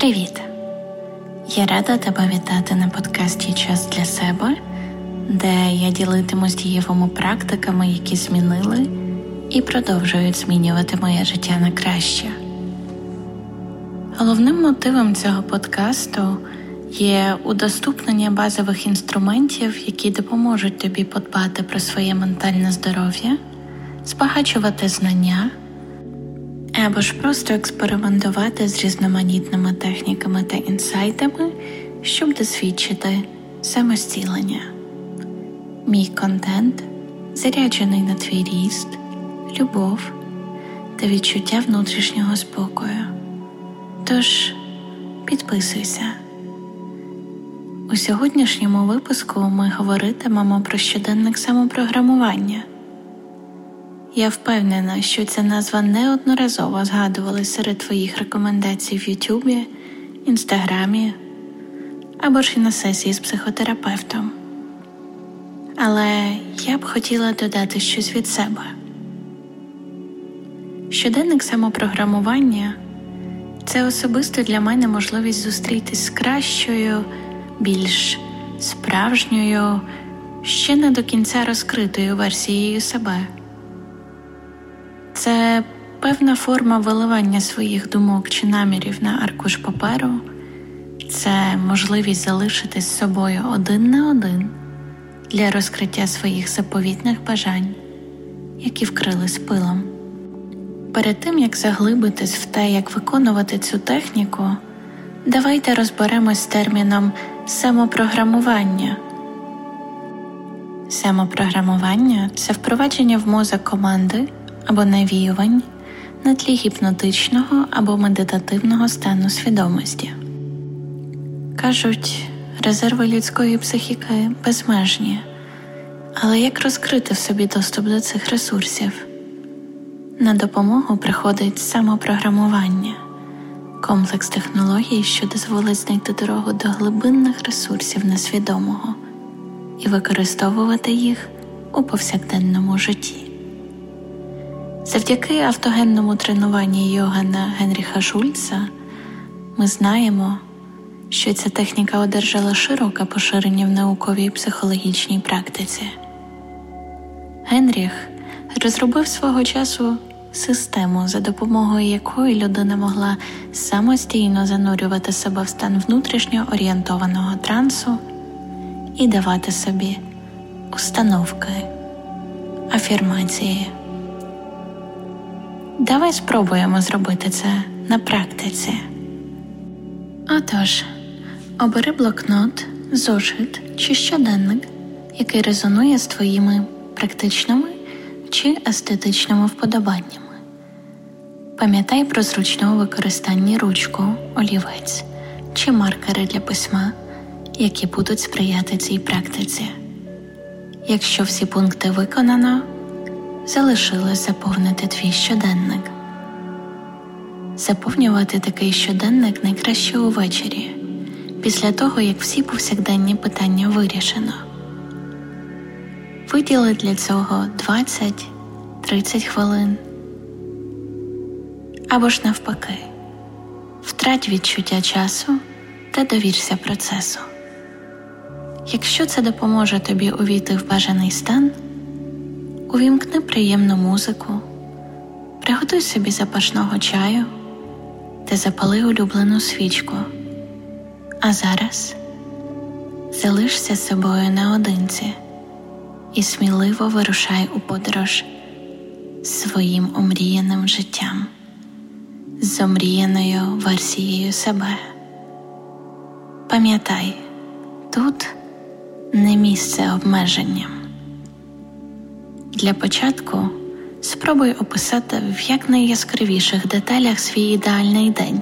Привіт! Я рада тебе вітати на подкасті Час для себе, де я ділитимусь дієвими практиками, які змінили і продовжують змінювати моє життя на краще. Головним мотивом цього подкасту є удоступнення базових інструментів, які допоможуть тобі подбати про своє ментальне здоров'я, збагачувати знання або ж просто експериментувати з різноманітними техніками та інсайтами, щоб досвідчити самостілення. Мій контент заряджений на твій ріст, любов та відчуття внутрішнього спокою. Тож підписуйся. У сьогоднішньому випуску ми говоритимемо про щоденник самопрограмування. Я впевнена, що ця назва неодноразово згадувала серед твоїх рекомендацій в Ютубі, Інстаграмі або ж і на сесії з психотерапевтом. Але я б хотіла додати щось від себе. Щоденник самопрограмування це особисто для мене можливість зустрітись з кращою, більш справжньою, ще не до кінця розкритою версією себе. Це певна форма виливання своїх думок чи намірів на аркуш паперу, це можливість залишитись з собою один на один для розкриття своїх заповітних бажань, які вкрили з пилом. Перед тим як заглибитись в те, як виконувати цю техніку, давайте розберемось з терміном самопрограмування. Самопрограмування це впровадження в мозок команди або навіювань на тлі гіпнотичного або медитативного стану свідомості. Кажуть, резерви людської психіки безмежні, але як розкрити в собі доступ до цих ресурсів? На допомогу приходить самопрограмування, комплекс технологій, що дозволить знайти дорогу до глибинних ресурсів несвідомого і використовувати їх у повсякденному житті. Завдяки автогенному тренуванню Йогана Генріха Шульца ми знаємо, що ця техніка одержала широке поширення в науковій психологічній практиці. Генріх розробив свого часу систему, за допомогою якої людина могла самостійно занурювати себе в стан внутрішньо орієнтованого трансу і давати собі установки, афірмації. Давай спробуємо зробити це на практиці. Отож, обери блокнот, зошит чи щоденник, який резонує з твоїми практичними чи естетичними вподобаннями. Пам'ятай про зручного використання ручку, олівець чи маркери для письма, які будуть сприяти цій практиці. Якщо всі пункти виконано, залишилось заповнити твій щоденник. Заповнювати такий щоденник найкраще увечері, після того як всі повсякденні питання вирішено. Виділи для цього 20-30 хвилин або ж навпаки, втрать відчуття часу та довірся процесу. Якщо це допоможе тобі увійти в бажаний стан, увімкни приємну музику, приготуй собі запашного чаю та запали улюблену свічку. А зараз залишся собою наодинці і сміливо вирушай у подорож своїм омріяним життям, з омріяною версією себе. Пам'ятай, тут не місце обмеженням. Для початку спробуй описати в якнайяскравіших деталях свій ідеальний день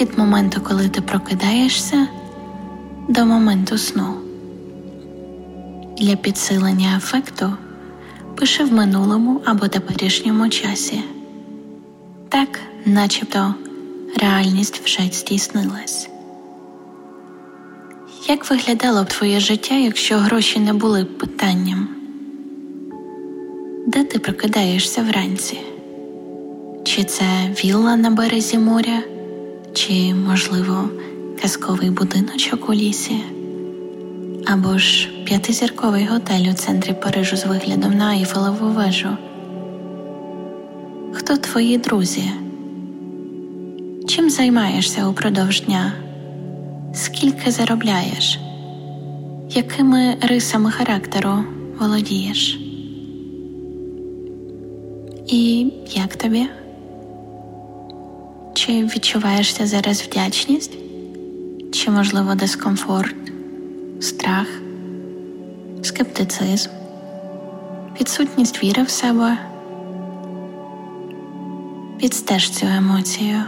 від моменту, коли ти прокидаєшся, до моменту сну. Для підсилення ефекту пиши в минулому або теперішньому часі, так, начебто реальність вже здійснилась. Як виглядало б твоє життя, якщо гроші не були б питанням? Де ти прокидаєшся вранці? Чи це вілла на березі моря, чи, можливо, казковий будиночок у лісі, або ж п'ятизірковий готель у центрі Парижу з виглядом на Айфелеву вежу. Хто твої друзі? Чим займаєшся упродовж дня? Скільки заробляєш? Якими рисами характеру володієш? І як тобі? Чи відчуваєшся зараз вдячність? Чи, можливо, дискомфорт, страх, скептицизм, відсутність віри в себе? Підстеж цю емоцію,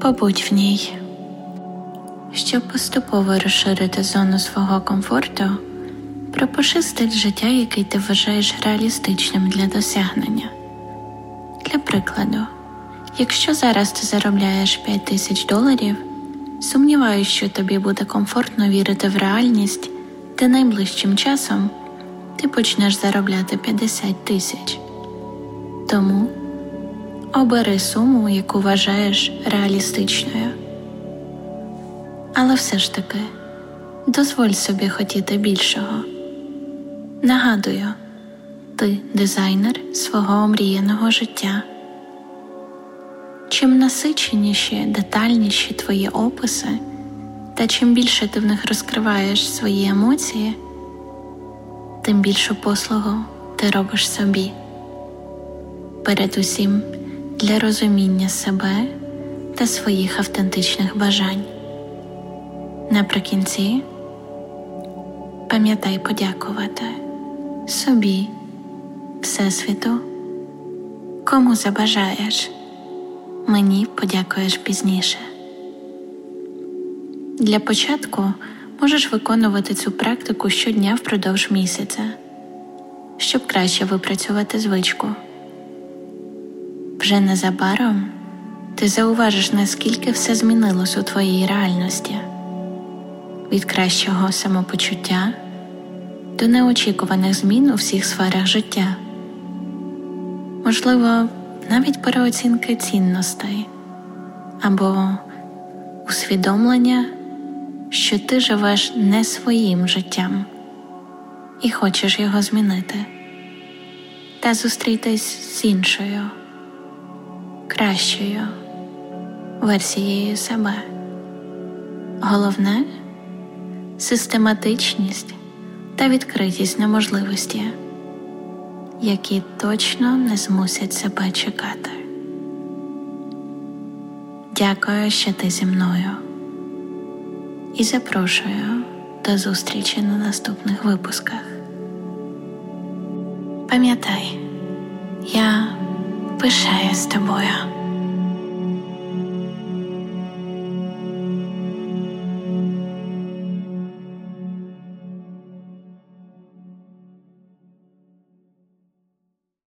побудь в ній, щоб поступово розширити зону свого комфорту, пропиши стиль життя, який ти вважаєш реалістичним для досягнення. Для прикладу, якщо зараз ти заробляєш 5 тисяч доларів, сумніваюся, що тобі буде комфортно вірити в реальність, де найближчим часом ти почнеш заробляти 50 тисяч. Тому обери суму, яку вважаєш реалістичною. Але все ж таки дозволь собі хотіти більшого. Нагадую, ти дизайнер свого омріяного життя. Чим насиченіші, детальніші твої описи, та чим більше ти в них розкриваєш свої емоції, тим більшу послугу ти робиш собі. Передусім для розуміння себе та своїх автентичних бажань. Наприкінці пам'ятай подякувати собі, Всесвіту, кому забажаєш, мені подякуєш пізніше. Для початку можеш виконувати цю практику щодня впродовж місяця, щоб краще випрацювати звичку. Вже незабаром ти зауважиш, наскільки все змінилось у твоїй реальності від кращого самопочуття до неочікуваних змін у всіх сферах життя, можливо, навіть переоцінки цінностей або усвідомлення, що ти живеш не своїм життям і хочеш його змінити, та зустрітись з іншою кращою версією себе. Головне систематичність та відкритість на можливості, які точно не змусять себе чекати. Дякую, що ти зі мною і запрошую до зустрічі на наступних випусках. Пам'ятай, я пишаюсь тобою.